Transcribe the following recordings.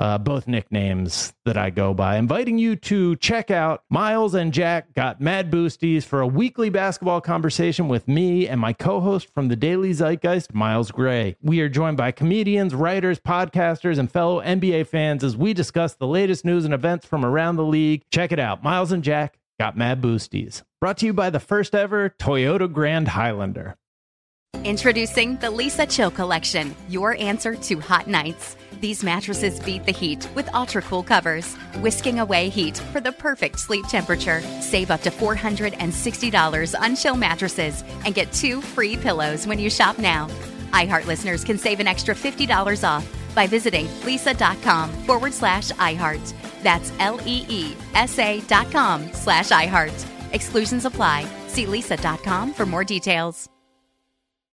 uh, both nicknames that I go by, inviting you to check out Miles and Jack Got Mad Boosties for a weekly basketball conversation with me and my co host from the Daily Zeitgeist, Miles Gray. We are joined by comedians, writers, podcasters, and fellow NBA fans as we discuss the latest news and events from around the league. Check it out Miles and Jack Got Mad Boosties. Brought to you by the first ever Toyota Grand Highlander. Introducing the Leesa Chill Collection, your answer to hot nights. These mattresses beat the heat with ultra cool covers, whisking away heat for the perfect sleep temperature. Save up to $460 on chill mattresses and get two free pillows when you shop now. iHeart listeners can save an extra $50 off by visiting leesa.com forward slash iHeart. That's L E E S A dot com slash iHeart. Exclusions apply. See leesa.com for more details.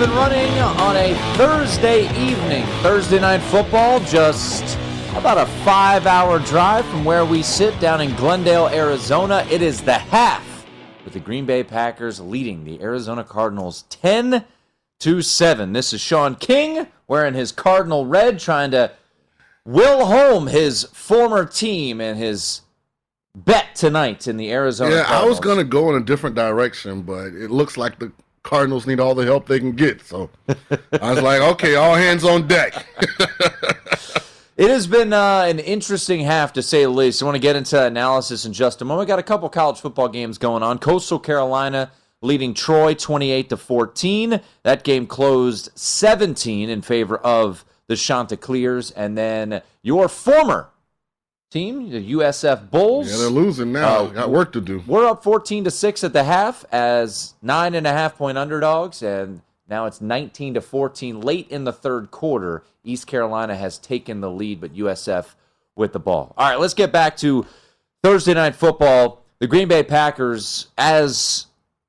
Off and running on a Thursday evening. Thursday night football, just about a five hour drive from where we sit down in Glendale, Arizona. It is the half with the Green Bay Packers leading the Arizona Cardinals 10 to 7. This is Sean King wearing his Cardinal red, trying to will home his former team and his bet tonight in the Arizona Yeah, I was going to go in a different direction, but it looks like the Cardinals need all the help they can get. So I was like, okay, all hands on deck. It has been uh, an interesting half, to say the least. I want to get into analysis in just a moment. We got a couple college football games going on. Coastal Carolina leading Troy 28 to 14. That game closed 17 in favor of the Chanticleers, and then your former team, the USF Bulls. yeah, they're losing now. Uh, Got work to do. We're up 14 to 6 at the half as nine and a half point underdogs, and now it's 19 to 14 late in the third quarter. East Carolina has taken the lead, but USF with the ball. All right, let's get back to Thursday night football. The Green Bay Packers, as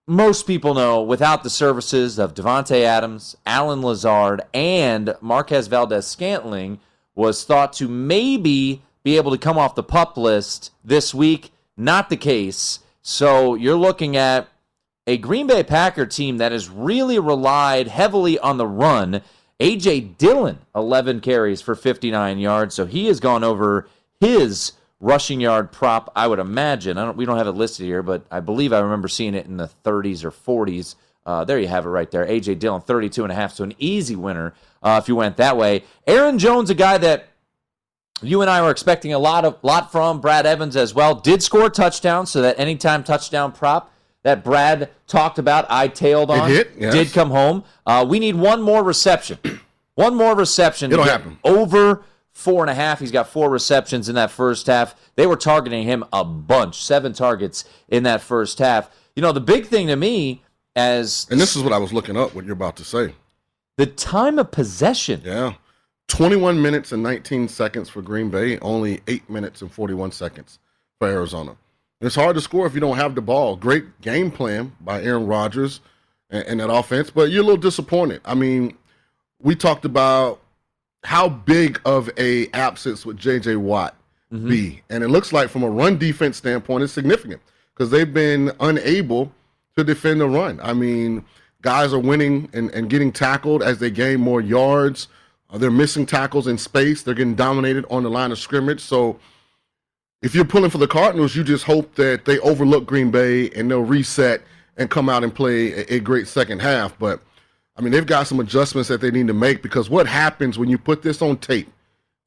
most people know, without the services of Davante Adams, Allen Lazard, and Marquez Valdes-Scantling, was thought to maybe be able to come off the pup list this week. Not the case. So you're looking at a Green Bay Packer team that has really relied heavily on the run. AJ Dillon, 11 carries for 59 yards. So he has gone over his rushing yard prop, I would imagine. I don't, we don't have it listed here, but I believe I remember seeing it in the 30s or 40s. Uh, there you have it right there. AJ Dillon, 32 and a half. So an easy winner uh, if you went that way. Aaron Jones, a guy that you and I were expecting a lot of lot from Brad Evans as well. Did score a touchdown, so that anytime touchdown prop that Brad talked about, I tailed on, hit, yes. did come home. Uh, we need one more reception. One more reception. It'll happen. Over four and a half. He's got four receptions in that first half. They were targeting him a bunch, seven targets in that first half. You know, the big thing to me as And this is what I was looking up, what you're about to say. the time of possession. Yeah. 21 minutes and 19 seconds for Green Bay, only 8 minutes and 41 seconds for Arizona. It's hard to score if you don't have the ball. Great game plan by Aaron Rodgers and, and that offense, but you're a little disappointed. I mean, we talked about how big of a absence would J.J. Watt Mm-hmm. be, and it looks like from a run defense standpoint, it's significant because they've been unable to defend the run. I mean, guys are winning and, and getting tackled as they gain more yards. Uh, they're missing tackles in space. They're getting dominated on the line of scrimmage. So if you're pulling for the Cardinals, you just hope that they overlook Green Bay and they'll reset and come out and play a, a great second half. But I mean, they've got some adjustments that they need to make because what happens when you put this on tape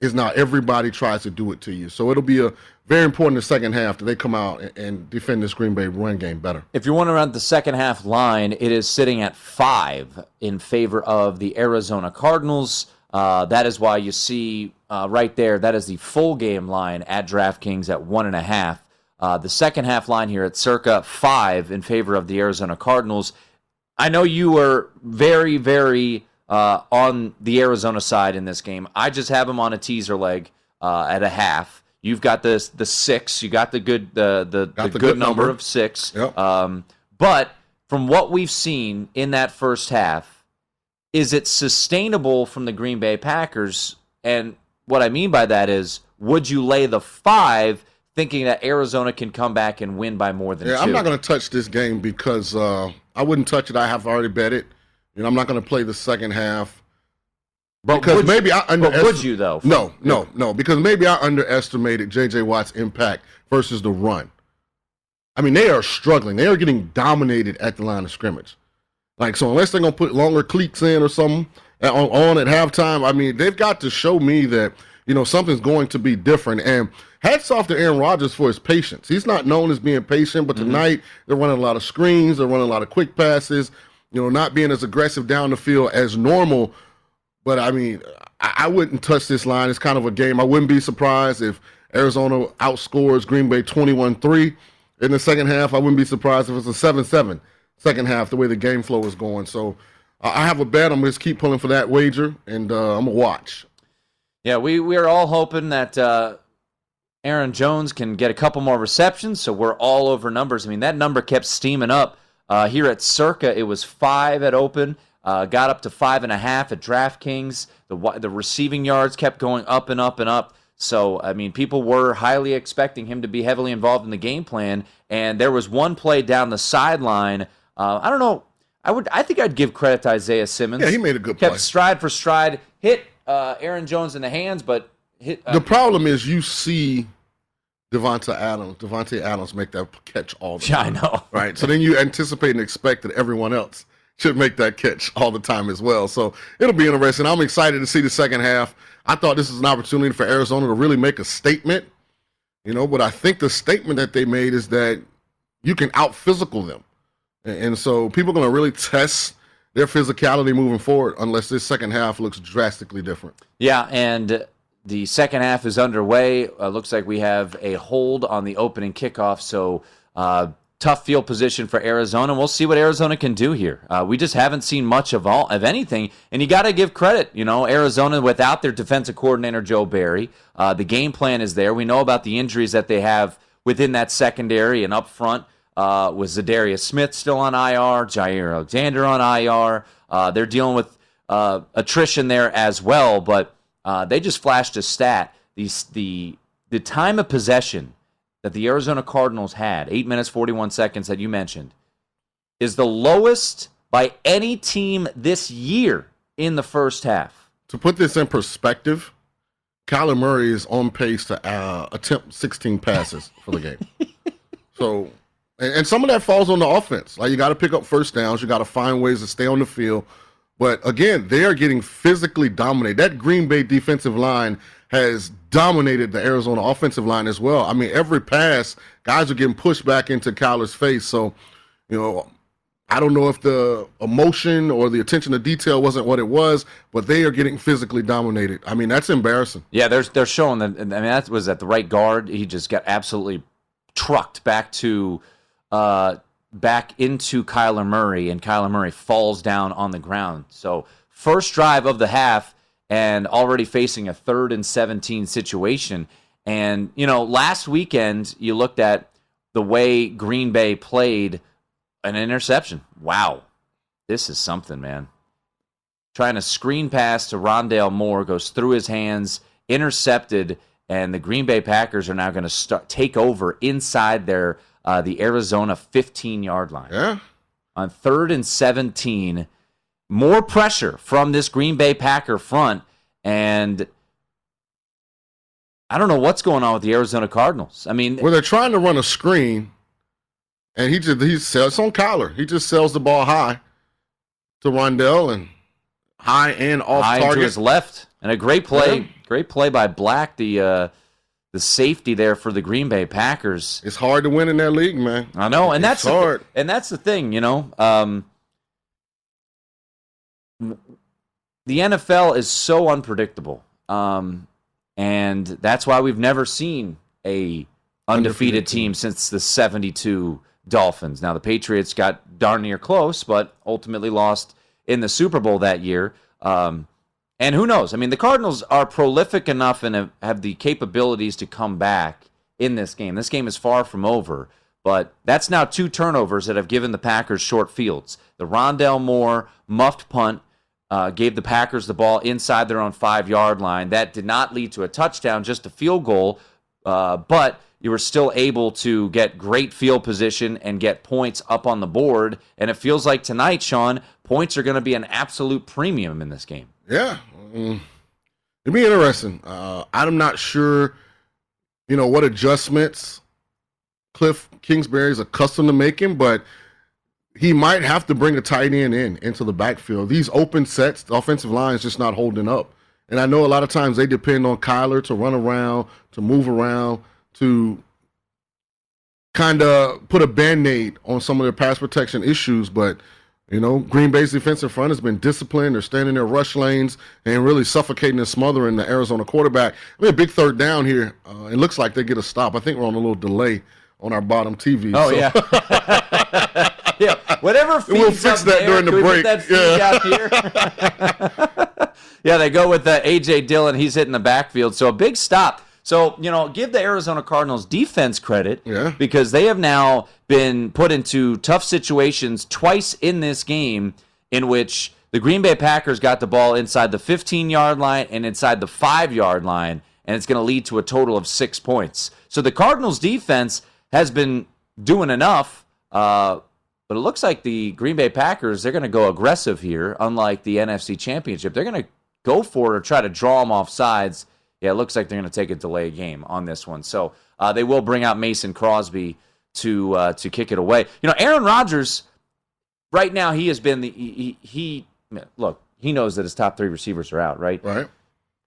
is now everybody tries to do it to you. So it'll be a very important the second half that they come out and, and defend this Green Bay run game better. If you want to run the second half line, it is sitting at five in favor of the Arizona Cardinals. Uh, that is why you see uh, right there, that is the full game line at DraftKings at one and a half. Uh, the second half line here at circa five in favor of the Arizona Cardinals. I know you were very, very uh, on the Arizona side in this game. I just have them on a teaser leg uh, at a half. You've got the the six. You got the good the the, the, the good, good number. number. of six. Yep. Um, but from what we've seen in that first half, is it sustainable from the Green Bay Packers? And what I mean by that is, would you lay the five, thinking that Arizona can come back and win by more than Yeah, two? I'm not going to touch this game because uh, I wouldn't touch it. I have already bet it. You know, I'm not going to play the second half but because maybe you, I but would you though? No, no, no. Because maybe I underestimated J.J. Watt's impact versus the run. I mean, they are struggling. They are getting dominated at the line of scrimmage. Like, so unless they're going to put longer cleats in or something uh, on, on at halftime, I mean, they've got to show me that, you know, something's going to be different. And hats off to Aaron Rodgers for his patience. He's not known as being patient, but tonight they're running a lot of screens, they're running a lot of quick passes, you know, not being as aggressive down the field as normal. But I mean, I, I wouldn't touch this line. It's kind of a game. I wouldn't be surprised if Arizona outscores Green Bay 21 3 in the second half. I wouldn't be surprised if it's a 7 7 second half, the way the game flow is going. So uh, I have a bet. I'm going to just keep pulling for that wager, and uh, I'm going to watch. Yeah, we we are all hoping that uh, Aaron Jones can get a couple more receptions, so we're all over numbers. I mean, that number kept steaming up uh, here at Circa. It was five at open, uh, got up to five and a half at DraftKings. The the receiving yards kept going up and up and up. So I mean, people were highly expecting him to be heavily involved in the game plan. And there was one play down the sideline. Uh, I don't know. I would. I think I'd give credit to Isaiah Simmons. Yeah, he made a good kept play. stride for stride, hit uh, Aaron Jones in the hands, but hit. Uh, The problem is you see Davante Adams, Davante Adams make that catch all the time. Yeah, I know. Right. So then you anticipate and expect that everyone else should make that catch all the time as well. So it'll be interesting. I'm excited to see the second half. I thought this was an opportunity for Arizona to really make a statement. You know, but I think the statement that they made is that you can out physical them. And, so people are going to really test their physicality moving forward unless this second half looks drastically different. Yeah, and the second half is underway. Uh, looks like we have a hold on the opening kickoff. So uh, tough field position for Arizona. We'll see what Arizona can do here. Uh, we just haven't seen much of all of anything, and you got to give credit. You know, Arizona without their defensive coordinator Joe Barry, uh, the game plan is there. We know about the injuries that they have within that secondary and up front. Uh, with Za'Darius Smith still on IR, Jaire Alexander on IR. Uh, they're dealing with uh, attrition there as well, but uh, they just flashed a stat. The, the, the time of possession that the Arizona Cardinals had, 8 minutes 41 seconds that you mentioned, is the lowest by any team this year in the first half. To put this in perspective, Kyler Murray is on pace to uh, attempt 16 passes for the game. so, and, some of that falls on the offense. Like you got to pick up first downs, you got to find ways to stay on the field. But again, they are getting physically dominated. That Green Bay defensive line has dominated the Arizona offensive line as well. I mean, every pass, guys are getting pushed back into Kyler's face. So, you know, I don't know if the emotion or the attention to detail wasn't what it was, but they are getting physically dominated. I mean, that's embarrassing. Yeah, they're, they're showing that. I mean, that was at the right guard. He just got absolutely trucked back to uh, back into Kyler Murray, and Kyler Murray falls down on the ground. So first drive of the half, and already facing a third and seventeen situation. And you know, last weekend you looked at the way Green Bay played an interception. Wow. This is something, man. Trying to screen pass to Rondale Moore goes through his hands, intercepted, and the Green Bay Packers are now going to start take over inside their uh, the Arizona 15 yard line. Yeah. On third and 17, more pressure from this Green Bay Packer front, and I don't know what's going on with the Arizona Cardinals. I mean, Where they're trying to run a screen, and he just he sells on Kyler. He just sells the ball high to Rondale and high and off high to target. his left, and a great play, Yeah. great play by Black, the uh, the safety there for the Green Bay Packers. It's hard to win in that league, man. I know, and It's that's the, hard. and that's the thing, you know. Um, the NFL is so unpredictable, um, and that's why we've never seen a undefeated, Undefeated team team. since the '72 Dolphins. Now the Patriots got darn near close, but ultimately lost in the Super Bowl that year. Um, and who knows? I mean, the Cardinals are prolific enough and have, the capabilities to come back in this game. This game is far from over, but that's now two turnovers that have given the Packers short fields. The Rondale Moore muffed punt uh, gave the Packers the ball inside their own five yard line. That did not lead to a touchdown, just a field goal, uh, but you were still able to get great field position and get points up on the board. And it feels like tonight, Sean, points are going to be an absolute premium in this game. Yeah. Mm. It'd be interesting. Uh, I'm not sure, you know, what adjustments Cliff Kingsbury is accustomed to making, but he might have to bring a tight end in into the backfield. These open sets, the offensive line is just not holding up. And I know a lot of times they depend on Kyler to run around, to move around, to kind of put a band aid on some of their pass protection issues. But, you know, Green Bay's defensive front has been disciplined. They're standing in their rush lanes and really suffocating and smothering the Arizona quarterback. I mean, a big third down here. Uh, it looks like they get a stop. I think we're on a little delay on our bottom TV. Oh, so- yeah. yeah. Whatever feeds We'll fix that there, during the can we put break. that feed out here? yeah, they go with uh, A.J. Dillon. He's hitting the backfield. So a big stop. So, you know, give the Arizona Cardinals defense credit Yeah. because they have now been put into tough situations twice in this game in which the Green Bay Packers got the ball inside the 15 yard line and inside the five yard line, and it's going to lead to a total of six points. So the Cardinals defense has been doing enough. Uh, but it looks like the Green Bay Packers, they're going to go aggressive here, unlike the NFC Championship. They're going to go for it or try to draw them off sides. Yeah, it looks like they're going to take a delay game on this one. So uh, they will bring out Mason Crosby to uh, to kick it away. You know, Aaron Rodgers, right now, he has been the he, he, he look. He knows that his top three receivers are out, right? Right.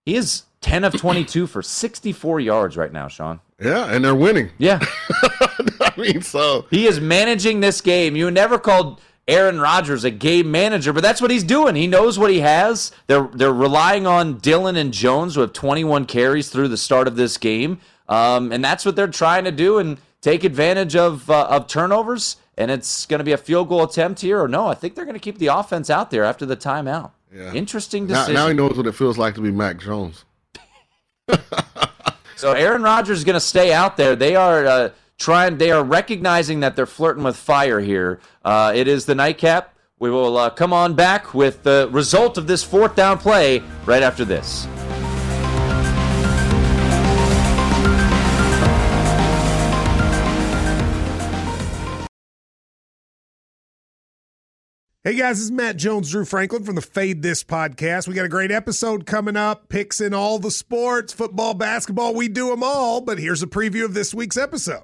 He is ten of twenty two for sixty four yards right now, Sean. Yeah, and they're winning. Yeah, I mean, so He is managing this game. You never called Aaron Rodgers a game manager, but that's what he's doing. He knows what he has. They're they're relying on Dillon and Jones, who have 21 carries through the start of this game, um, and that's what they're trying to do and take advantage of uh, of turnovers. And it's going to be a field goal attempt here, or no? I think they're going to keep the offense out there after the timeout. Yeah. Interesting now, decision. now he knows what it feels like to be Mac Jones. So Aaron Rodgers is going to stay out there. They are uh, trying. They are recognizing that they're flirting with fire here. Uh, it is the nightcap. We will uh, come on back with the result of this fourth down play right after this. Hey guys, this is Matt Jones, Drew Franklin from the Fade This podcast. We got a great episode coming up, picks in all the sports, football, basketball, we do them all. But here's a preview of this week's episode.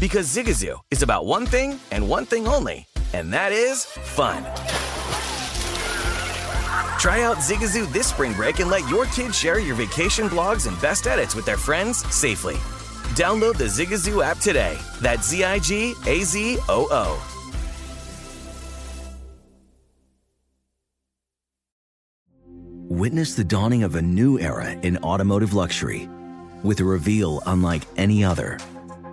Because Zigazoo is about one thing and one thing only, and that is fun. Try out Zigazoo this spring break and let your kids share your vacation blogs and best edits with their friends safely. Download the Zigazoo app today. That's Z I G A Z O O. Witness the dawning of a new era in automotive luxury with a reveal unlike any other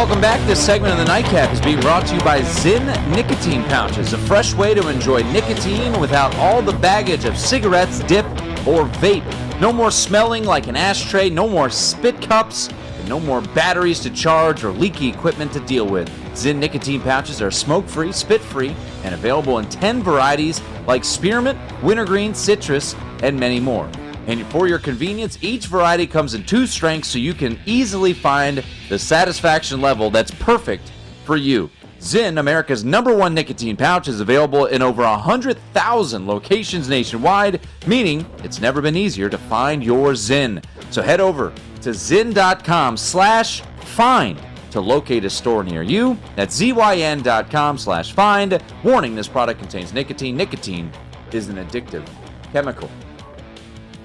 Welcome back. This segment of the Nightcap is being brought to you by Zyn Nicotine Pouches, a fresh way to enjoy nicotine without all the baggage of cigarettes, dip, or vape. No more smelling like an ashtray, no more spit cups, and no more batteries to charge or leaky equipment to deal with. Zyn Nicotine Pouches are smoke free, spit free, and available in 10 varieties like spearmint, wintergreen, citrus, and many more. And for your convenience, each variety comes in two strengths so you can easily find the satisfaction level that's perfect for you. Zyn, America's number one nicotine pouch, is available in over 100,000 locations nationwide, meaning it's never been easier to find your Zyn. So head over to zyn.com slash find to locate a store near you. That's zyn.com slash find. Warning, this product contains nicotine. Nicotine is an addictive chemical.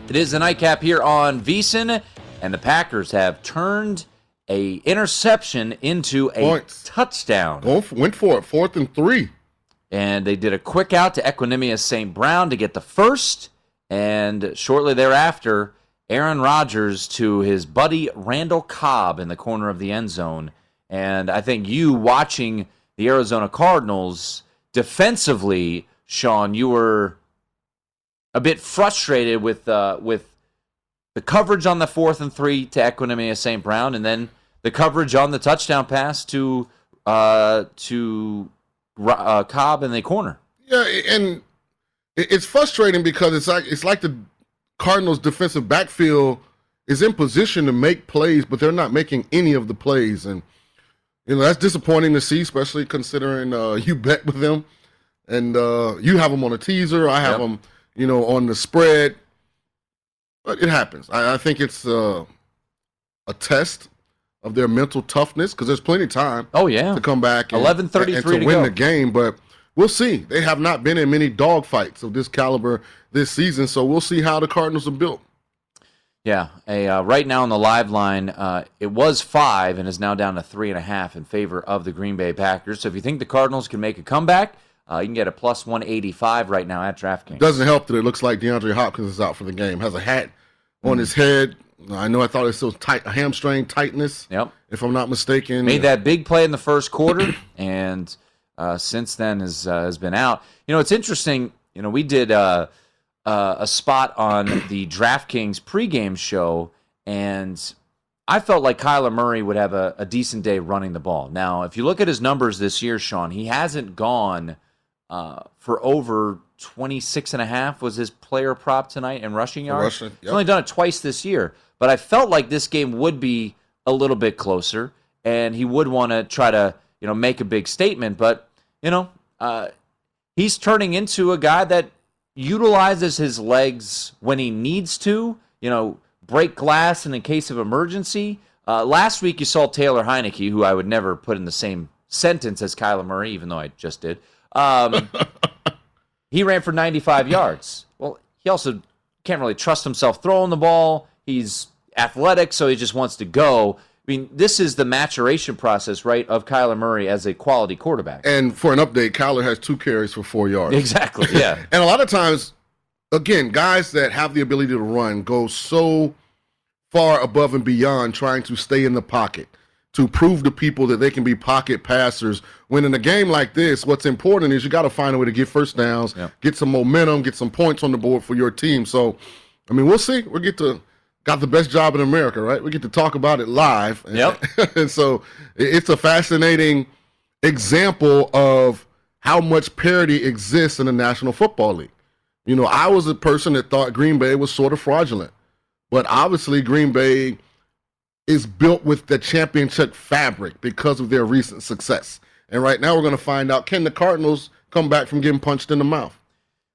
It is the nightcap here on VSIN, and the Packers have turned a interception into a Points. touchdown. For, went for it, fourth and three. And they did a quick out to Equanimous St. Brown to get the first, and shortly thereafter, Aaron Rodgers to his buddy Randall Cobb in the corner of the end zone. And I think you watching the Arizona Cardinals defensively, Sean, you were a bit frustrated with uh, with the coverage on the fourth and three to Equanimous St. Brown, and then the coverage on the touchdown pass to uh, to uh, Cobb in the corner. Yeah, and it's frustrating because it's like it's like the Cardinals' defensive backfield is in position to make plays, but they're not making any of the plays. And You know, that's disappointing to see, especially considering uh, you bet with them and uh, you have them on a teaser. I have Yep. them, you know, on the spread. But it happens. I, I think it's uh, a test of their mental toughness because there's plenty of time. Oh yeah, to come back. And, 11:33 and to, to win go. the game. But we'll see. They have not been in many dogfights of this caliber this season, so we'll see how the Cardinals are built. Yeah, a, uh, right now on the live line, uh, it was five and is now down to three and a half in favor of the Green Bay Packers. So if you think the Cardinals can make a comeback, uh, you can get a plus 185 right now at DraftKings. Doesn't help that it looks like DeAndre Hopkins is out for the game. Has a hat on his head. I know. I thought it was still tight, a hamstring tightness. Yep. If I'm not mistaken. Made that big play in the first quarter, and uh, since then has uh, has been out. You know, it's interesting. You know, we did uh, uh, a spot on the DraftKings pregame show, and I felt like Kyler Murray would have a, a decent day running the ball. Now, if you look at his numbers this year, Sean, he hasn't gone uh, for over 26 and a half was his player prop tonight in rushing yards. rushing, He's only done it twice this year, but I felt like this game would be a little bit closer, and he would want to try to you know make a big statement. But you know, uh, he's turning into a guy that utilizes his legs when he needs to. You know, break glass in a case of emergency. Uh, last week you saw Taylor Heinicke, who I would never put in the same sentence as Kyler Murray, even though I just did. Um, he ran for 95 yards. Well, he also can't really trust himself throwing the ball. He's athletic, so he just wants to go. I mean, this is the maturation process, right, of Kyler Murray as a quality quarterback. And for an update, Kyler has two carries for four yards. Exactly, yeah. and a lot of times, again, guys that have the ability to run go so far above and beyond trying to stay in the pocket to prove to people that they can be pocket passers. When in a game like this, what's important is you got to find a way to get first downs, get some momentum, get some points on the board for your team. So, I mean, we'll see. We get to got the best job in America, right? We get to talk about it live. Yep. and so it's a fascinating example of how much parity exists in the National Football League. You know, I was a person that thought Green Bay was sort of fraudulent, but obviously Green Bay is built with the championship fabric because of their recent success. And right now we're going to find out can the Cardinals come back from getting punched in the mouth?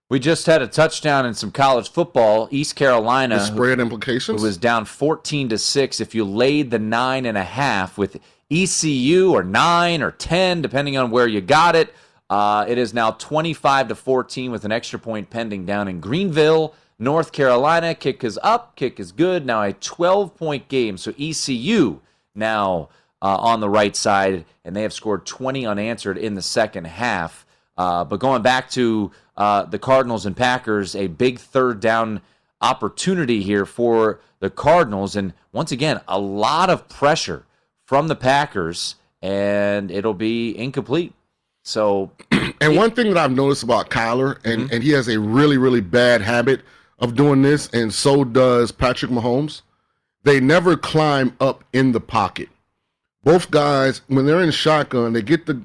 We just had a touchdown in some college football. East Carolina The spread implications? It was down fourteen to six. If you laid the nine and a half with ECU or nine or ten, depending on where you got it, uh, it is now twenty-five to fourteen with an extra point pending down in Greenville, North Carolina. Kick is up. Kick is good. Now a twelve-point game. So ECU now uh, on the right side, and they have scored twenty unanswered in the second half. Uh, but going back to uh, the Cardinals and Packers, a big third down opportunity here for the Cardinals. And once again, a lot of pressure from the Packers, and it'll be incomplete. So, And one thing that I've noticed about Kyler, and, and he has a really, really bad habit of doing this, and so does Patrick Mahomes, they never climb up in the pocket. Both guys, when they're in shotgun, they get the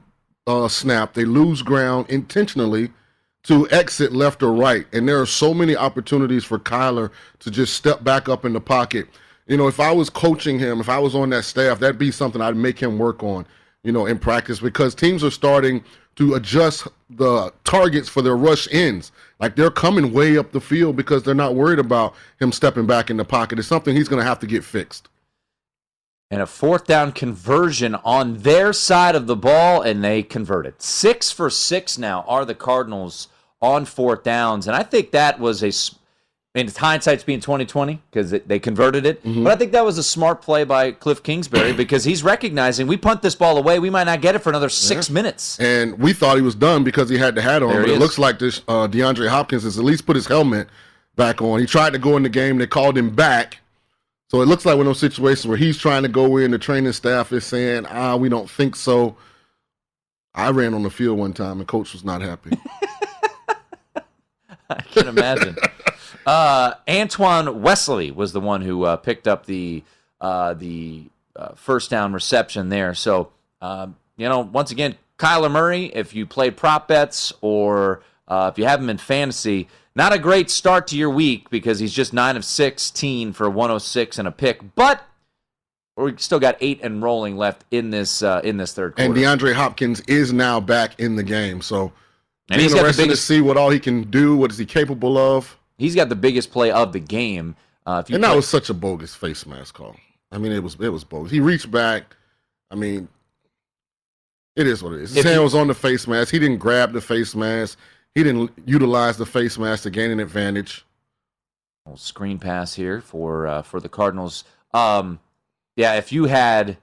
uh, snap, they lose ground intentionally to exit left or right. And there are so many opportunities for Kyler to just step back up in the pocket. You know, if I was coaching him, if I was on that staff, that'd be something I'd make him work on, you know, in practice because teams are starting to adjust the targets for their rush ends. Like they're coming way up the field because they're not worried about him stepping back in the pocket. It's something he's going to have to get fixed. and a fourth down conversion on their side of the ball, and they converted. Six for six now are the Cardinals on fourth downs, and I think that was a. s- I mean, hindsight's being twenty twenty because they converted it, but I think that was a smart play by Cliff Kingsbury because he's recognizing we punt this ball away, we might not get it for another six minutes. And we thought he was done because he had the hat on, There but it is. looks like this uh, DeAndre Hopkins has at least put his helmet back on. He tried to go in the game, they called him back. So it looks like one of those situations where he's trying to go in, the training staff is saying, ah, we don't think so. I ran on the field one time and coach was not happy. I can imagine. uh, Antoine Wesley was the one who uh, picked up the uh, the uh, first down reception there. So um, you know, once again, Kyler Murray. If you played prop bets or uh, if you have him in fantasy, not a great start to your week because he's just nine of sixteen for 106 and a pick, but. we still got eight and rolling left in this uh, in this third quarter. And DeAndre Hopkins is now back in the game, so And be he's got the interested biggest- to see what all he can do. What is he capable of? He's got the biggest play of the game. Uh, if you And that was such a bogus face mask call. I mean, it was it was bogus. He reached back. I mean, it is what it is. His If hand you- was on the face mask. He didn't grab the face mask. He didn't utilize the face mask to gain an advantage. Screen pass here for uh, for the Cardinals. Um, yeah, if you had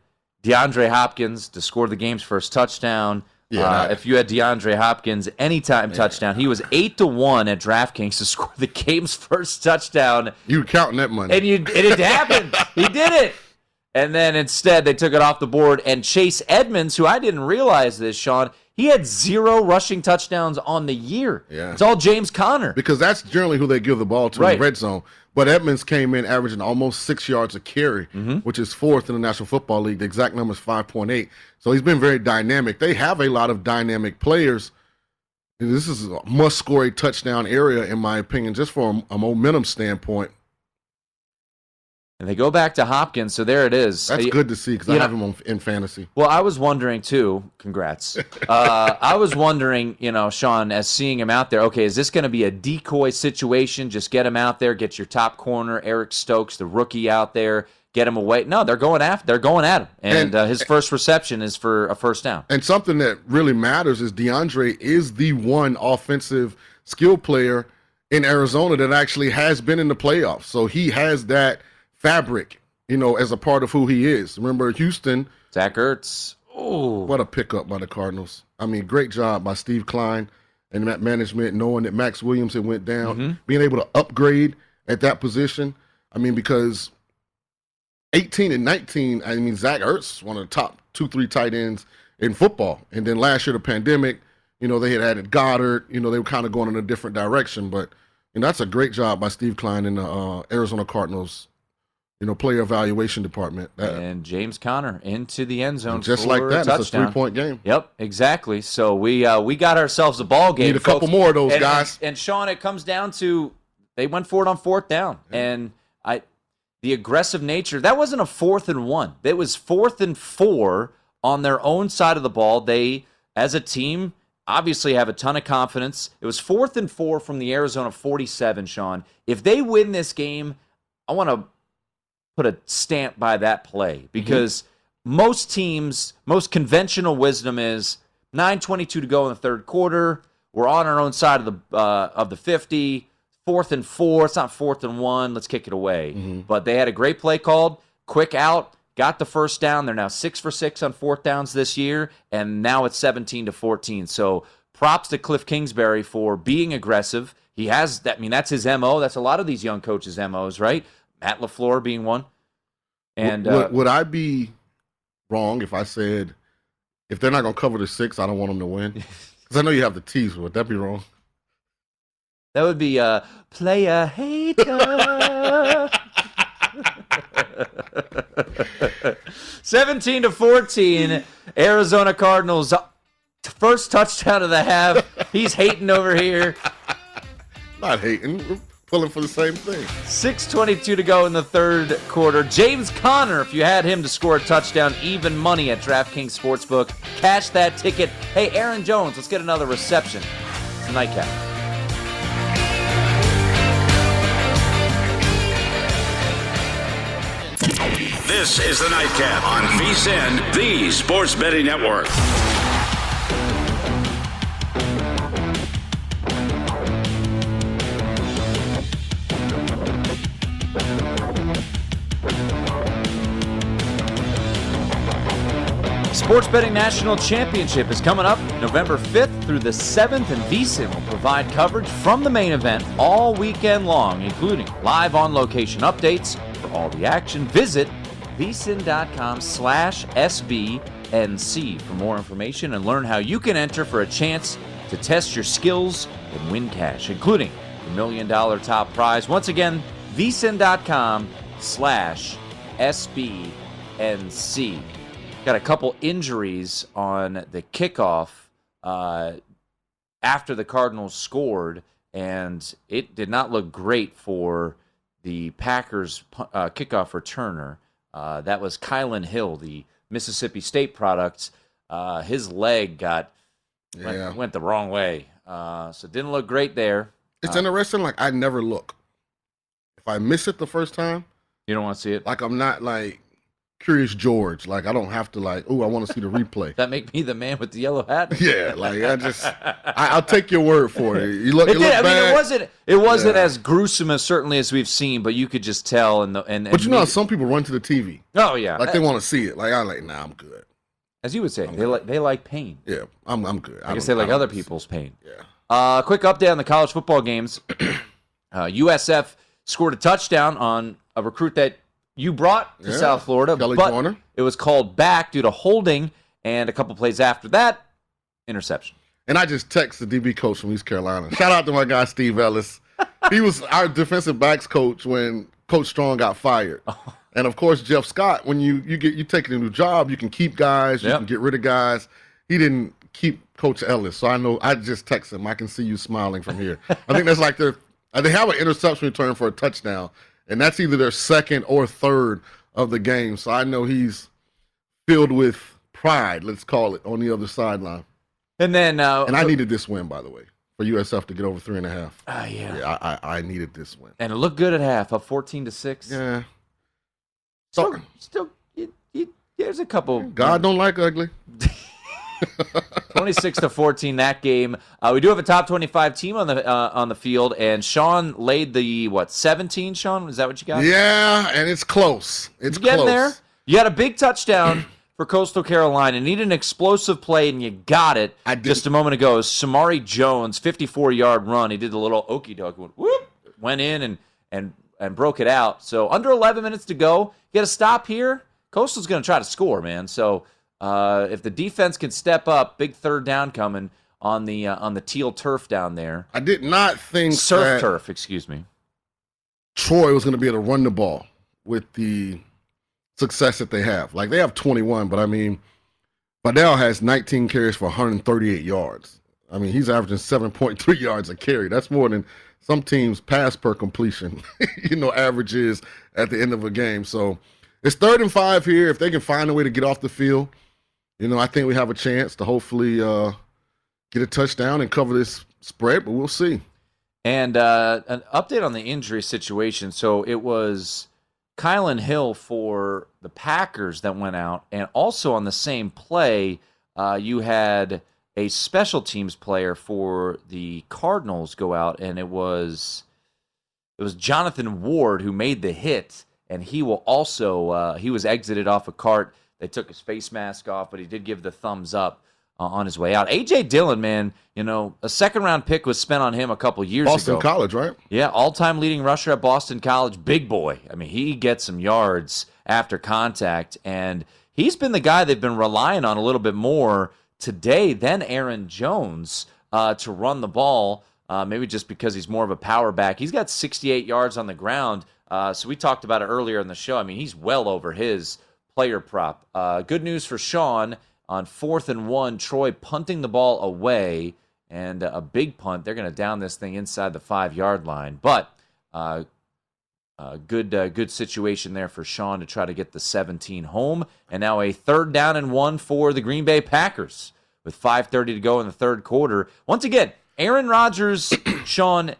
DeAndre Hopkins to score the game's first touchdown, Yeah, uh, if you had DeAndre Hopkins anytime touchdown, he was eight to one at DraftKings to score the game's first touchdown, You were counting that money. and you and it happened. he did it. And then instead, they took it off the board. And Chase Edmonds, who I didn't realize this, Sean, he had zero rushing touchdowns on the year. Yeah. It's all James Conner. because that's generally who they give the ball to Right. in the red zone. But Edmonds came in averaging almost six yards a carry, Mm-hmm. which is fourth in the National Football League. The exact number is 5.8. So he's been very dynamic. They have a lot of dynamic players. This is a must score a touchdown area, in my opinion, just from a momentum standpoint. And they go back to Hopkins. So there it is. That's good to see because I know- have him on, in fantasy. Well, I was wondering too. Congrats. Uh, I was wondering, you know, Sean, as seeing him out there. Okay, is this going to be a decoy situation? Just get him out there, get your top corner, Eric Stokes, the rookie, out there, get him away. No, they're going after. They're going at him, and, And- uh, his first reception is for a first down. And something that really matters is DeAndre is the one offensive skill player in Arizona that actually has been in the playoffs. So he has that fabric, you know, as a part of who he is. Remember Houston. Zach Ertz. Oh, what a pickup by the Cardinals. I mean, great job by Steve Keim and that management, knowing that Maxx Williams had went down, Mm-hmm. being able to upgrade at that position. I mean, because 18 and 19, I mean, Zach Ertz, one of the top two, three tight ends in football. And then last year, the pandemic, you know, they had added Goddard. You know, they were kind of going in a different direction. But, you know, that's a great job by Steve Keim in the uh, Arizona Cardinals, you know, player evaluation department. That, and James Conner into the end zone, And just for like that, a it's a three-point game. Yep, exactly. So we uh, we got ourselves a ball game. Need a couple more of those And- guys. And, and Sean, it comes down to they went for it on fourth down, and I the aggressive nature that wasn't a fourth and one. It was fourth and four on their own side of the ball. They, as a team, obviously have a ton of confidence. It was fourth and four from the Arizona 47, Sean. If they win this game, I want to put a stamp by that play because most teams, most conventional wisdom is 9:22 to go in the third quarter. We're on our own side of the uh, of the 50. Fourth and four. It's not fourth and one. Let's kick it away. But they had a great play called. Quick out. Got the first down. They're now six for six on fourth downs this year, and now it's 17 to 14. So props to Cliff Kingsbury for being aggressive. He has that. I mean, that's his mo. That's a lot of these young coaches' mos, right? Matt LaFleur being one. And would, uh, would I be wrong if I said if they're not going to cover the six, I don't want them to win? Because I know you have the tease. Would that be wrong? that would be uh, player hater. 17 to 14, Arizona Cardinals. First touchdown of the half. He's hating over here. Not hating. We're pulling for the same thing. 6.22 to go in the third quarter. James Conner, if you had him to score a touchdown, even money at DraftKings Sportsbook. Cash that ticket. Hey, Aaron Jones, let's get another reception. It's a nightcap. This is the Nightcap on VSIN, the Sports Betting Network. Sports Betting National Championship is coming up November 5th through the 7th, and VSIN will provide coverage from the main event all weekend long, including live on location updates for all the action. Visit vsin.com slash SBNC for more information and learn how you can enter for a chance to test your skills and win cash, including the million dollar top prize. Once again, vsin.com slash SBNC. Got a couple injuries on the kickoff uh, after the Cardinals scored, and it did not look great for the Packers uh, kickoff returner. Uh, that was Kylan Hill, the Mississippi State product. Uh, his leg got went, Yeah. went the wrong way, uh, so didn't look great there. It's Uh, interesting. Like I never look. If I miss it the first time, you don't want to see it. like I'm not like Curious George. Like I don't have to like. Oh, I want to see the replay. That make me the man with the yellow hat. yeah, like I just, I, I'll take your word for it. You look, It you did. look I mean, it wasn't. It wasn't Yeah. as gruesome as certainly as we've seen, but you could just tell. And the and, But you know, how some people run to the TV. Oh yeah, Like they want to see it. Like I'm like, nah, I'm good. as you would say, they like they like pain. Yeah, I'm I'm good. I guess don't- they like other people's pain. Yeah. Uh, quick update on the college football games. uh, USF scored a touchdown on a recruit that you brought to Yeah, South Florida, Kelly but it was called back due to holding, and a couple plays after that, interception. And I just texted the DB coach from East Carolina. Shout out to my guy Steve Ellis. He was our defensive backs coach when Coach Strong got fired. Oh. And of course, Jeff Scott, when you you get you take a new job, you can keep guys, you Yep. can get rid of guys. He didn't keep Coach Ellis, so I know I just text him. I can see you smiling from here. I think that's like their they have an interception return for a touchdown, and that's either their second or third of the game. So I know he's filled with pride, let's call it, on the other sideline. And then, uh, And I needed this win, by the way, for USF to get over three and a half. Ah, yeah. Yeah, I, I, I needed this win. and it looked good at half, up fourteen to six. Yeah. Still, still, you, you, there's a couple. God don't like ugly. 26 to 14 that game. Uh, we do have a top 25 team on the uh, on the field and Sean laid the what 17 Sean is that what you got? Yeah, and it's close. It's You getting close. there. You had a big touchdown for Coastal Carolina. Need an explosive play and you got it just a moment ago. Shermari Jones 54 yard run. He did the little okey doke went whoop went in and and and broke it out. So under 11 minutes to go. Get a stop here. Coastal's going to try to score, man. So uh, if the defense can step up, big third down coming on the uh, on the teal turf down there. I did not think surf turf, excuse me. Troy was going to be able to run the ball with the success that they have. Like they have 21, but I mean, Vidal has 19 carries for 138 yards. I mean, he's averaging 7.3 yards a carry. That's more than some teams pass per completion, you know, averages at the end of a game. So it's third and five here. If they can find a way to get off the field, you know, I think we have a chance to hopefully uh, get a touchdown and cover this spread, but we'll see. And uh, an update on the injury situation. So it was Kylin Hill for the Packers that went out, and also on the same play, uh, you had a special teams player for the Cardinals go out, and it was it was Jonathan Ward who made the hit, and he will also uh, he was exited off a cart. They took his face mask off, but he did give the thumbs up uh, on his way out. AJ Dillon, man, you know a second round pick was spent on him a couple years Boston ago. Boston College, right? Yeah, all time leading rusher at Boston College, big boy. I mean, he gets some yards after contact, and he's been the guy they've been relying on a little bit more today than Aaron Jones uh, to run the ball. Uh, maybe just because he's more of a power back. He's got 68 yards on the ground. Uh, so we talked about it earlier in the show. I mean, he's well over his player prop. Uh, good news for Sean on fourth and one. Troy punting the ball away and a big punt. They're going to down this thing inside the five yard line. But uh, uh, good uh, good situation there for Sean to try to get the 17 home. And now a third down and one for the Green Bay Packers with 5:30 to go in the third quarter. Once again, Aaron Rodgers, Sean.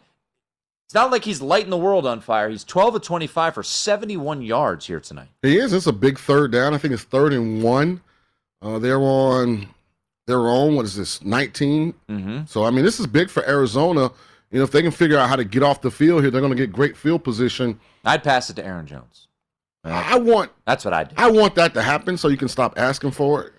It's not like he's lighting the world on fire. He's 12 of 25 for 71 yards here tonight. He is. It's a big third down. I think it's third and one. Uh, they're on. They're on. What is this? 19 Mm-hmm. So I mean, this is big for Arizona. You know, if they can figure out how to get off the field here, they're going to get great field position. I'd pass it to Aaron Jones. I want. That's what I do. I want that to happen so you can stop asking for it.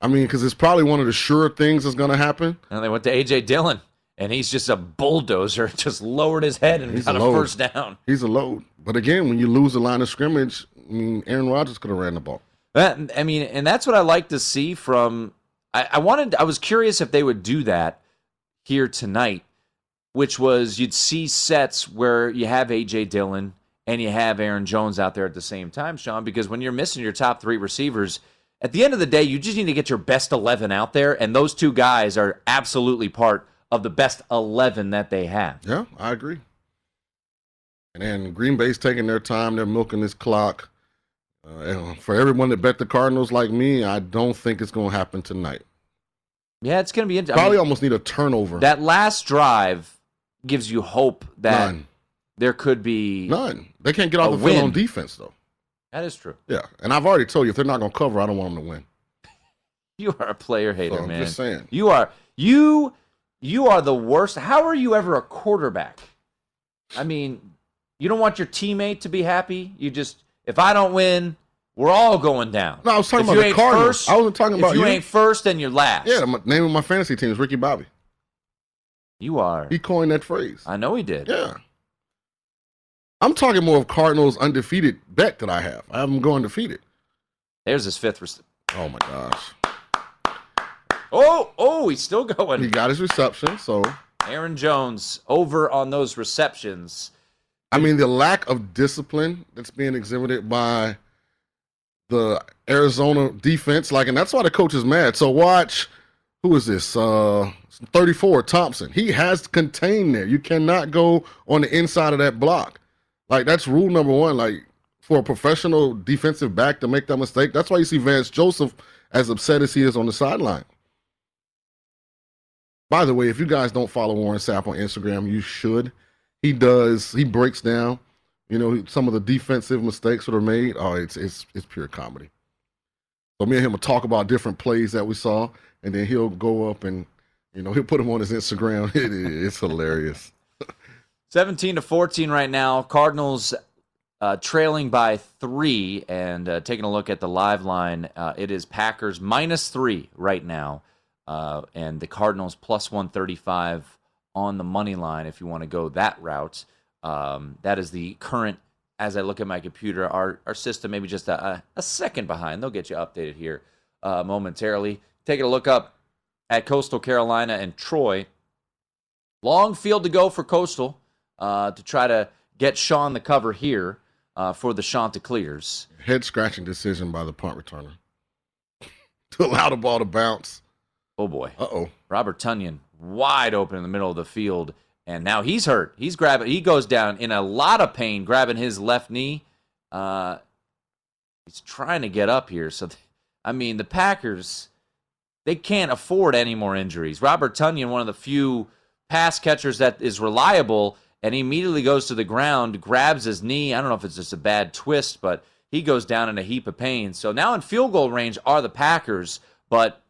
I mean, because it's probably one of the sure things that's going to happen. And they went to AJ Dillon, and he's just a bulldozer. Just lowered his head and He's got a load. first down. He's a load. But again, when you lose the line of scrimmage, I mean, Aaron Rodgers could have ran the ball. That, I mean, and that's what I like to see from. I, I wanted. I was curious if they would do that here tonight, which was you'd see sets where you have AJ Dillon and you have Aaron Jones out there at the same time, Sean. Because when you're missing your top three receivers, at the end of the day, you just need to get your best eleven out there, and those two guys are absolutely part of the best eleven that they have. Yeah, I agree. And then Green Bay's taking their time. They're milking this clock. Uh, for everyone that bet the Cardinals like me, I don't think it's going to happen tonight. Yeah, it's going to be interesting. Probably I mean, almost need a turnover. That last drive gives you hope that None. there could be none. They can't get off the win. field on defense though. That is true. Yeah, and I've already told you if they're not going to cover, I don't want them to win. You are a player hater, so man. Just saying. You are you you are the worst. How are you ever a quarterback? I mean, you don't want your teammate to be happy. You just if I don't win, we're all going down. No, I was talking if about the Cardinals. First, I wasn't talking about if you. you ain't first, then you're last. Yeah, the name of my fantasy team is Ricky Bobby. You are. He coined that phrase. I know he did. Yeah. I'm talking more of Cardinals undefeated bet that I have. I have them going defeated. There's his fifth. Rec- oh my gosh. Oh, oh, he's still going. He got his reception, so Aaron Jones over on those receptions. I mean, the lack of discipline that's being exhibited by the Arizona defense, like, and that's why the coach is mad. So watch, who is this? Uh, 34 Thompson. He has contained there. You cannot go on the inside of that block. Like that's rule number one. Like for a professional defensive back to make that mistake, that's why you see Vance Joseph as upset as he is on the sideline. By the way, if you guys don't follow Warren Sapp on Instagram, you should. He does. He breaks down, you know, some of the defensive mistakes that are made. Oh, it's it's it's pure comedy. So me and him will talk about different plays that we saw, and then he'll go up and, you know, he'll put them on his Instagram. It, it's hilarious. 17 to 14 right now. Cardinals uh, trailing by three, and uh, taking a look at the live line, uh, it is Packers minus three right now, uh, and the Cardinals plus 135 on the money line if you want to go that route. Um, that is the current. As I look at my computer, our our system maybe just a, a second behind. They'll get you updated here uh, momentarily. Taking a look up at Coastal Carolina and Troy. Long field to go for Coastal uh, to try to get Sean the cover here uh, for the Chanticleers. Head scratching decision by the punt returner to allow the ball to bounce. Oh boy. Uh oh. Robert Tonyan wide open in the middle of the field, and now he's hurt. He's grabbing. He goes down in a lot of pain, grabbing his left knee. Uh, he's trying to get up here. So, I mean, the Packers they can't afford any more injuries. Robert Tonyan, one of the few pass catchers that is reliable, and he immediately goes to the ground, grabs his knee. I don't know if it's just a bad twist, but he goes down in a heap of pain. So now in field goal range are the Packers, but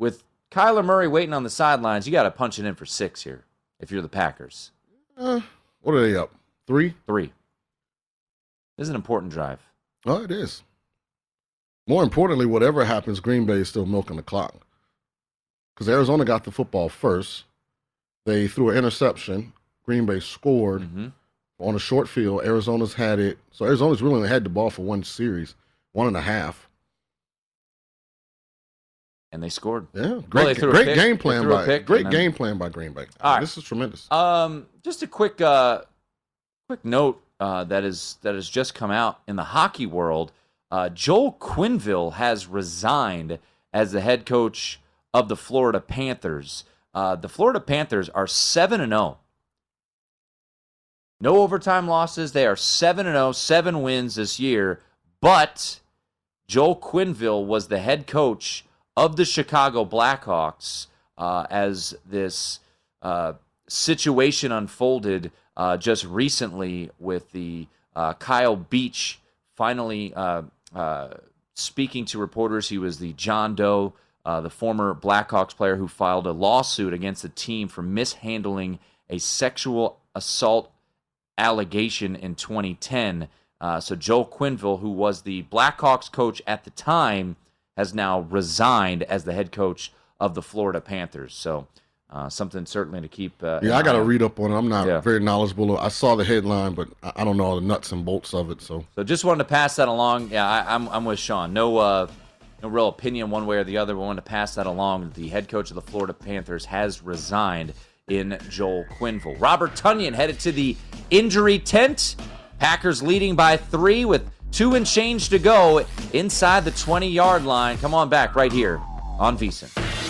with Kyler Murray waiting on the sidelines, you got to punch it in for six here if you're the Packers. Uh, what are they up? Three? Three. This is an important drive. Oh, it is. More importantly, whatever happens, Green Bay is still milking the clock. Because Arizona got the football first. They threw an interception. Green Bay scored mm-hmm. on a short field. Arizona's had it. So Arizona's really only had the ball for one series, one and a half. And they scored. Yeah, great, well, great game plan by pick, great then... game plan by Green Bay. All right. this is tremendous. Um, just a quick, uh, quick note uh, that is that has just come out in the hockey world. Uh, Joel Quenneville has resigned as the head coach of the Florida Panthers. Uh, the Florida Panthers are seven and zero. No overtime losses. They are seven and zero, seven wins this year. But Joel Quenneville was the head coach of the Chicago Blackhawks uh, as this uh, situation unfolded uh, just recently with the uh, Kyle Beach finally uh, uh, speaking to reporters. He was the John Doe, the former Blackhawks player who filed a lawsuit against the team for mishandling a sexual assault allegation in 2010. so Joel Quenneville, who was the Blackhawks coach at the time, has now resigned as the head coach of the Florida Panthers. So uh, something certainly to keep. Uh, yeah, I got to read up on it. I'm not yeah. very knowledgeable. I saw the headline, but I don't know all the nuts and bolts of it. So, so just wanted to pass that along. Yeah, I, am I'm, I'm with Sean. No, uh, no real opinion one way or the other. We wanted to pass that along. The head coach of the Florida Panthers has resigned in Joel Quenneville. Robert Tonyan headed to the injury tent. Packers leading by three with Two and change to go inside the 20 yard line. Come on back right here on VSIN.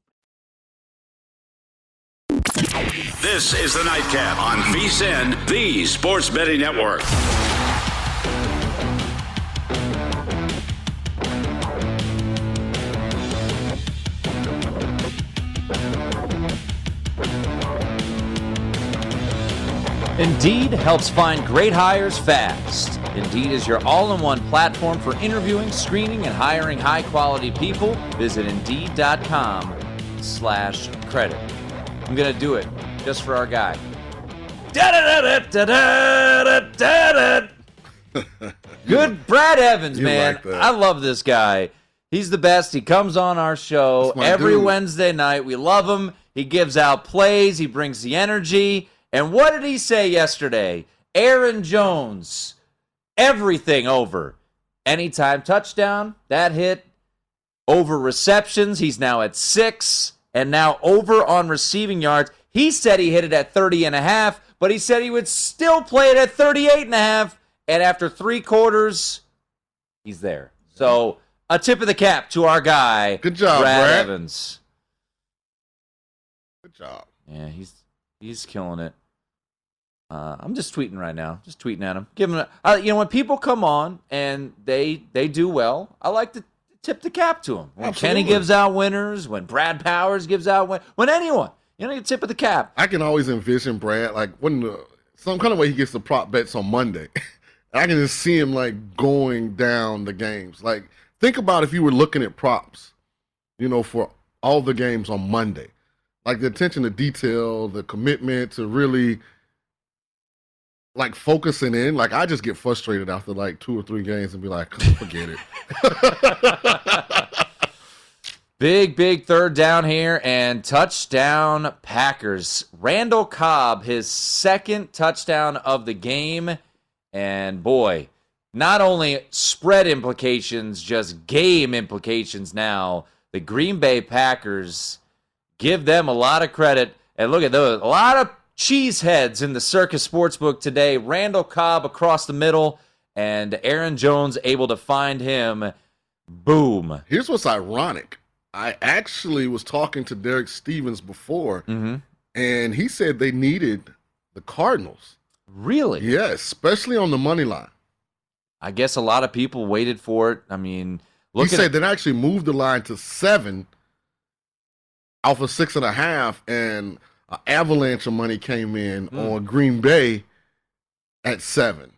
This is the Nightcap on VSIN, the Sports Betting Network. Indeed helps find great hires fast. Indeed is your all in one platform for interviewing, screening, and hiring high quality people. Visit Indeed.com slash credit. I'm going to do it just for our guy. Good Brad Evans, You man. like. I love this guy. He's the best. He comes on our show every dude. Wednesday night. We love him. He gives out plays, he brings the energy. And what did he say yesterday? Aaron Jones, everything over. Anytime touchdown, that hit. Over receptions, he's now at six. And now over on receiving yards. He said he hit it at 30 and a half, but he said he would still play it at 38 and a half. And after three quarters, he's there. So a tip of the cap to our guy. Good job, Brad, Brad. Evans. Good job. Yeah, he's he's killing it. Uh, I'm just tweeting right now, just tweeting at him, giving. A, uh, you know, when people come on and they they do well, I like to tip the cap to him. When Absolutely. Kenny gives out winners, when Brad Powers gives out win, when anyone, you know, tip of the cap. I can always envision Brad like when the, some kind of way he gets the prop bets on Monday. I can just see him like going down the games. Like think about if you were looking at props, you know, for all the games on Monday. Like the attention to detail, the commitment to really like focusing in. Like I just get frustrated after like two or three games and be like, forget it. Big, big third down here and touchdown Packers. Randall Cobb, his second touchdown of the game. And boy, not only spread implications, just game implications now. The Green Bay Packers give them a lot of credit. And look at those, a lot of cheese heads in the Circa Sportsbook today. Randall Cobb across the middle, and Aaron Jones able to find him. Boom. Here's what's ironic. I actually was talking to Derek Stevens before, and he said they needed the Cardinals. Really? Yeah, especially on the money line. I guess a lot of people waited for it. I mean, He look said at they actually moved the line to seven off of six and a half, and an avalanche of money came in Hmm. on Green Bay at seven.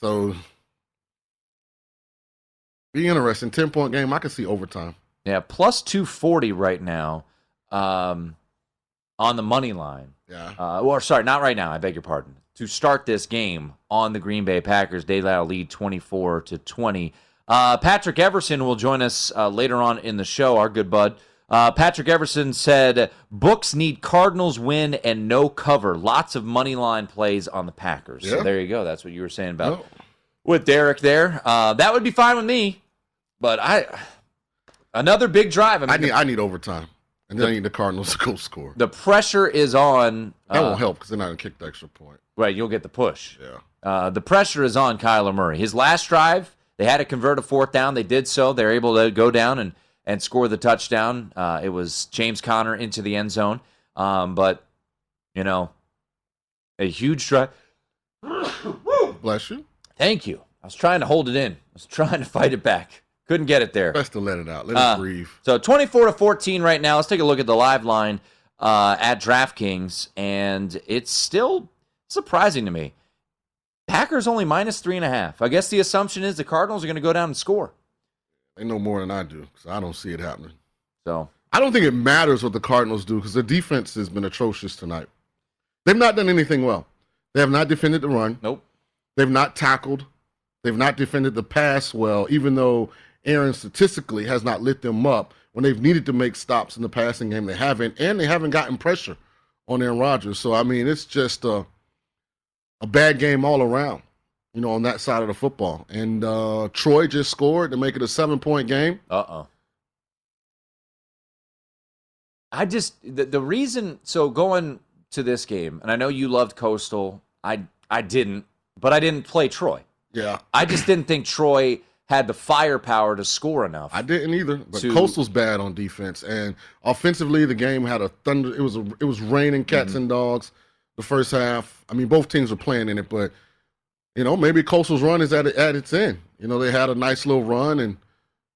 So be interesting. Ten point game. I can see overtime. Yeah, plus 240 right now um, on the money line. Yeah. Uh, or sorry, not right now. I beg your pardon. To start this game on the Green Bay Packers, they now lead 24 to 20. Uh, Patrick Everson will join us uh, later on in the show. Our good bud. Uh, Patrick Everson said, "Books need Cardinals win and no cover. Lots of money line plays on the Packers." So Yeah. there you go. That's what you were saying about Oh. with Derek there. Uh, that would be fine with me. But I another big drive. I, mean, I need the, I need overtime, and then I need the Cardinals to go score. the pressure is on. That uh, won't help because they're not gonna kick the extra point. Right, you'll get the push. Yeah. Uh, the pressure is on Kyler Murray. His last drive, they had to convert a fourth down. They did so. They're able to go down and, and score the touchdown. Uh, it was James Conner into the end zone. Um, but, you know, a huge drive. Bless you. Thank you. I was trying to hold it in. I was trying to fight it back. Couldn't get it there. Best to let it out. Let Uh, it breathe. So 24 to 14 right now. Let's take a look at the live line uh, at DraftKings, and it's still surprising to me. Packers only minus three and a half. I guess the assumption is the Cardinals are going to go down and score. They know more than I do, so I don't see it happening. So I don't think it matters what the Cardinals do because the defense has been atrocious tonight. They've not done anything well. They have not defended the run. Nope. They've not tackled. They've not defended the pass well, even though Aaron statistically has not lit them up when they've needed to make stops in the passing game. They haven't, and they haven't gotten pressure on Aaron Rodgers. So I mean, it's just a a bad game all around. You know, on that side of the football. And uh Troy just scored to make it a seven point game. Uh oh. I just the, the reason so going to this game, and I know you loved Coastal. I I didn't, but I didn't play Troy. Yeah. I just didn't think Troy had the firepower to score enough. I didn't either. But to- Coastal's bad on defense, and offensively, the game had a thunder. It was a, it was raining cats Mm-hmm. and dogs. The first half. I mean, both teams were playing in it, but you know, maybe Coastal's run is at at its end. You know, they had a nice little run, and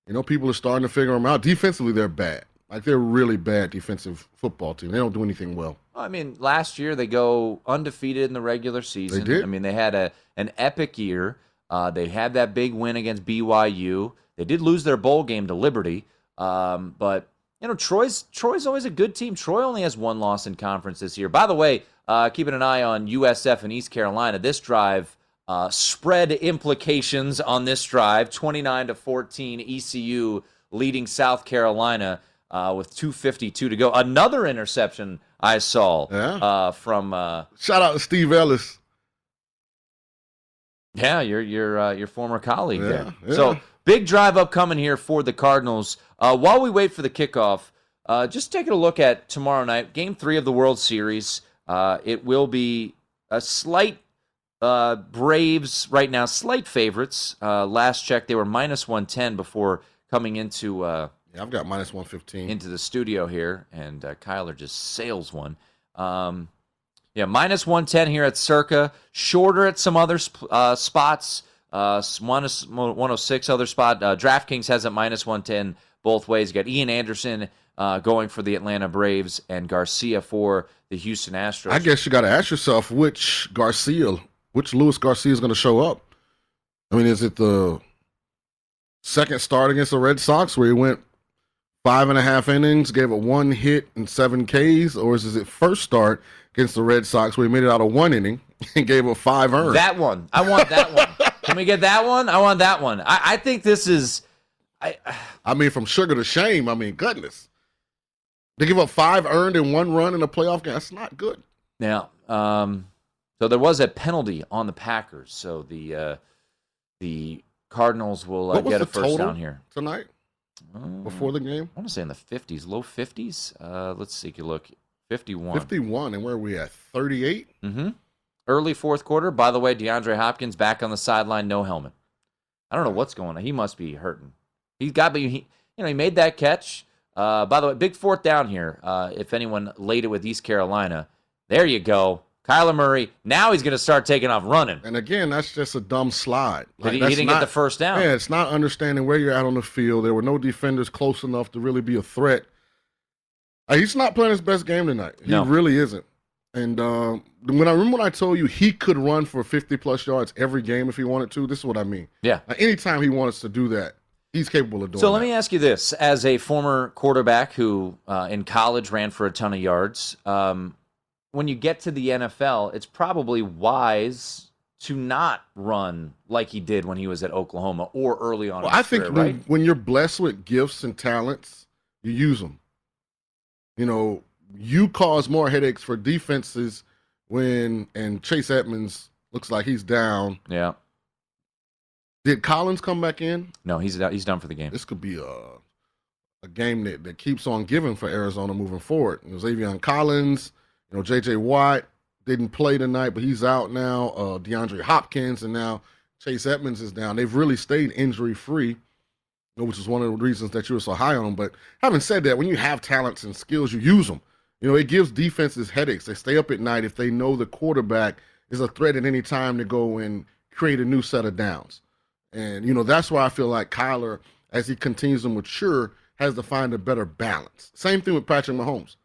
you know, people are starting to figure them out. Defensively, they're bad. Like they're a really bad defensive football team. They don't do anything well. I mean, last year they go undefeated in the regular season. They did. I mean, they had a an epic year. Uh, they had that big win against BYU. They did lose their bowl game to Liberty, um, but you know Troy's Troy's always a good team. Troy only has one loss in conference this year. By the way, uh, keeping an eye on USF and East Carolina. This drive uh, spread implications on this drive: twenty nine to fourteen. ECU leading South Carolina uh, with two fifty two to go. Another interception I saw uh, from. Uh, Shout out to Steve Ellis. Yeah, your your uh, your former colleague Yeah, there. yeah. So big drive upcoming here for the Cardinals. Uh, while we wait for the kickoff, uh, just taking a look at tomorrow night, Game Three of the World Series. Uh, it will be a slight uh, Braves right now, slight favorites. Uh, last check, they were minus one ten before coming into. Uh, Yeah, I've got minus one fifteen. into the studio here, and uh, Kyler just sails one. Um, yeah, minus 110 here at Circa, shorter at some other uh, spots. uh, minus 106 other spot. Uh, DraftKings has it minus 110 both ways. You got Ian Anderson uh, going for the Atlanta Braves and Garcia for the Houston Astros. I guess you got to ask yourself which Garcia, which Luis Garcia is going to show up. I mean, is it the second start against the Red Sox where he went five and a half innings, gave it one hit and seven Ks, or is it first start against the Red Sox where he made it out of one inning and gave up five earned? That one. I want that one. Can we get that one? I want that one. I, I think this is. I, I mean, from sugar to shame. I mean, goodness. They give up five earned and one run in a playoff game. That's not good. Now, um, so there was a penalty on the Packers. So the uh, the Cardinals will uh, get a first down here tonight. Um, Before the game, I want to say in the fifties, low fifties. Uh, let's see. If You look, fifty-one. Fifty-one, and where are we at? Thirty-eight. Mm-hmm. Early fourth quarter. By the way, DeAndre Hopkins back on the sideline, no helmet. I don't know what's going on. He must be hurting. He's got, but he, you know, he made that catch. Uh, by the way, big fourth down here. Uh, if anyone laid it with East Carolina, there you go. Kyler Murray. Now he's going to start taking off running. And again, that's just a dumb slide. Like, he, he, didn't not, get the first down. Yeah, it's not understanding where you're at on the field. There were no defenders close enough to really be a threat. Uh, he's not playing his best game tonight. He no. really isn't. And uh, when I remember when I told you he could run for 50 plus yards every game if he wanted to, this is what I mean. Yeah. anytime he wants to do that, he's capable of doing. It. So let that. me ask you this: as a former quarterback who uh, in college ran for a ton of yards, um, when you get to the NFL, it's probably wise to not run like he did when he was at Oklahoma or early on. Well, I think career, when, right? when you're blessed with gifts and talents, you use them. You know, you cause more headaches for defenses when and Chase Edmonds looks like he's down. Yeah. Did Collins come back in? No, he's he's done for the game. This could be a a game that, that keeps on giving for Arizona moving forward. You know, Zaven Collins, you know, J.J. Watt didn't play tonight, but he's out now. Uh, DeAndre Hopkins and now Chase Edmonds is down. They've really stayed injury free, which is one of the reasons that you were so high on him. But having said that, when you have talents and skills, you use them. You know, it gives defenses headaches. They stay up at night if they know the quarterback is a threat at any time to go and create a new set of downs. And, you know, that's why I feel like Kyler, as he continues to mature, has to find a better balance. Same thing with Patrick Mahomes.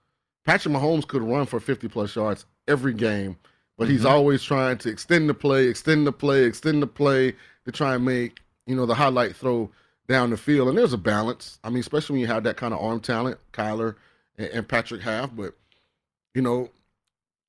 Patrick Mahomes could run for 50 plus yards every game, but he's Mm-hmm. always trying to extend the play, extend the play, extend the play to try and make, you know, the highlight throw down the field. And there's a balance. I mean, especially when you have that kind of arm talent, Kyler and, and Patrick have. But, you know,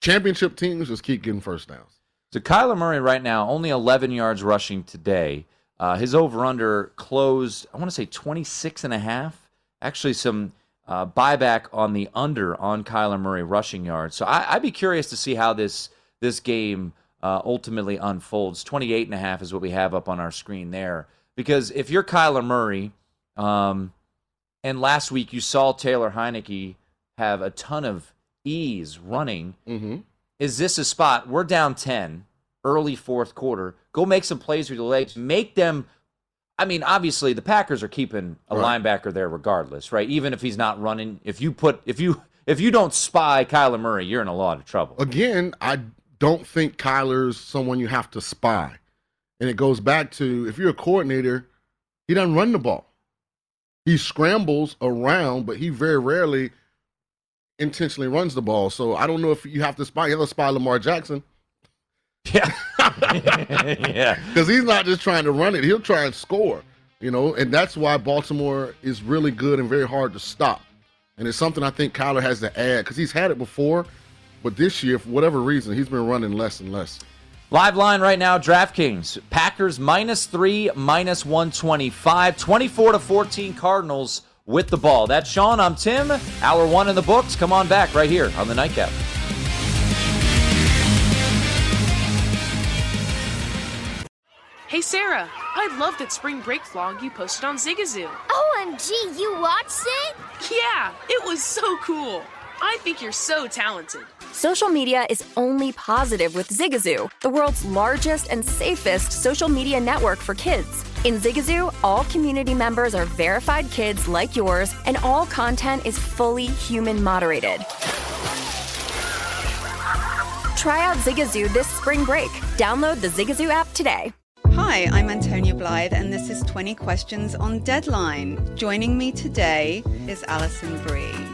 championship teams just keep getting first downs. So Kyler Murray right now only 11 yards rushing today. Uh, his over under closed, I want to say 26 and a half. Actually, some uh, buyback on the under on Kyler Murray rushing yards. So I, I'd be curious to see how this this game uh, ultimately unfolds. 28 and a half is what we have up on our screen there. Because if you're Kyler Murray, um, and last week you saw Taylor Heinicke have a ton of ease running, Mm-hmm. is this a spot? We're down 10, early fourth quarter. Go make some plays with your legs. Make them. I mean, obviously, the Packers are keeping a Right. linebacker there regardless, right? Even if he's not running. If you put, if you, if you don't spy Kyler Murray, you're in a lot of trouble. Again, I don't think Kyler's someone you have to spy. And it goes back to if you're a coordinator, he doesn't run the ball. He scrambles around, but he very rarely intentionally runs the ball. So I don't know if you have to spy. You have to spy Lamar Jackson. Yeah. yeah. Because he's not just trying to run it, he'll try and score. You know, and that's why Baltimore is really good and very hard to stop. And it's something I think Kyler has to add because he's had it before, but this year, for whatever reason, he's been running less and less. Live line right now, DraftKings. Packers minus three, minus 125. 24 to 14 Cardinals with the ball. That's Sean. I'm Tim. Hour one in the books. Come on back right here on the nightcap. Hey Sarah, I love that spring break vlog you posted on Zigazoo. OMG, you watched it? Yeah, it was so cool. I think you're so talented. Social media is only positive with Zigazoo, the world's largest and safest social media network for kids. In Zigazoo, all community members are verified kids like yours, and all content is fully human moderated. Try out Zigazoo this spring break. Download the Zigazoo app today. Hi, I'm Antonia Blythe, and this is 20 Questions on Deadline. Joining me today is Alison Brie.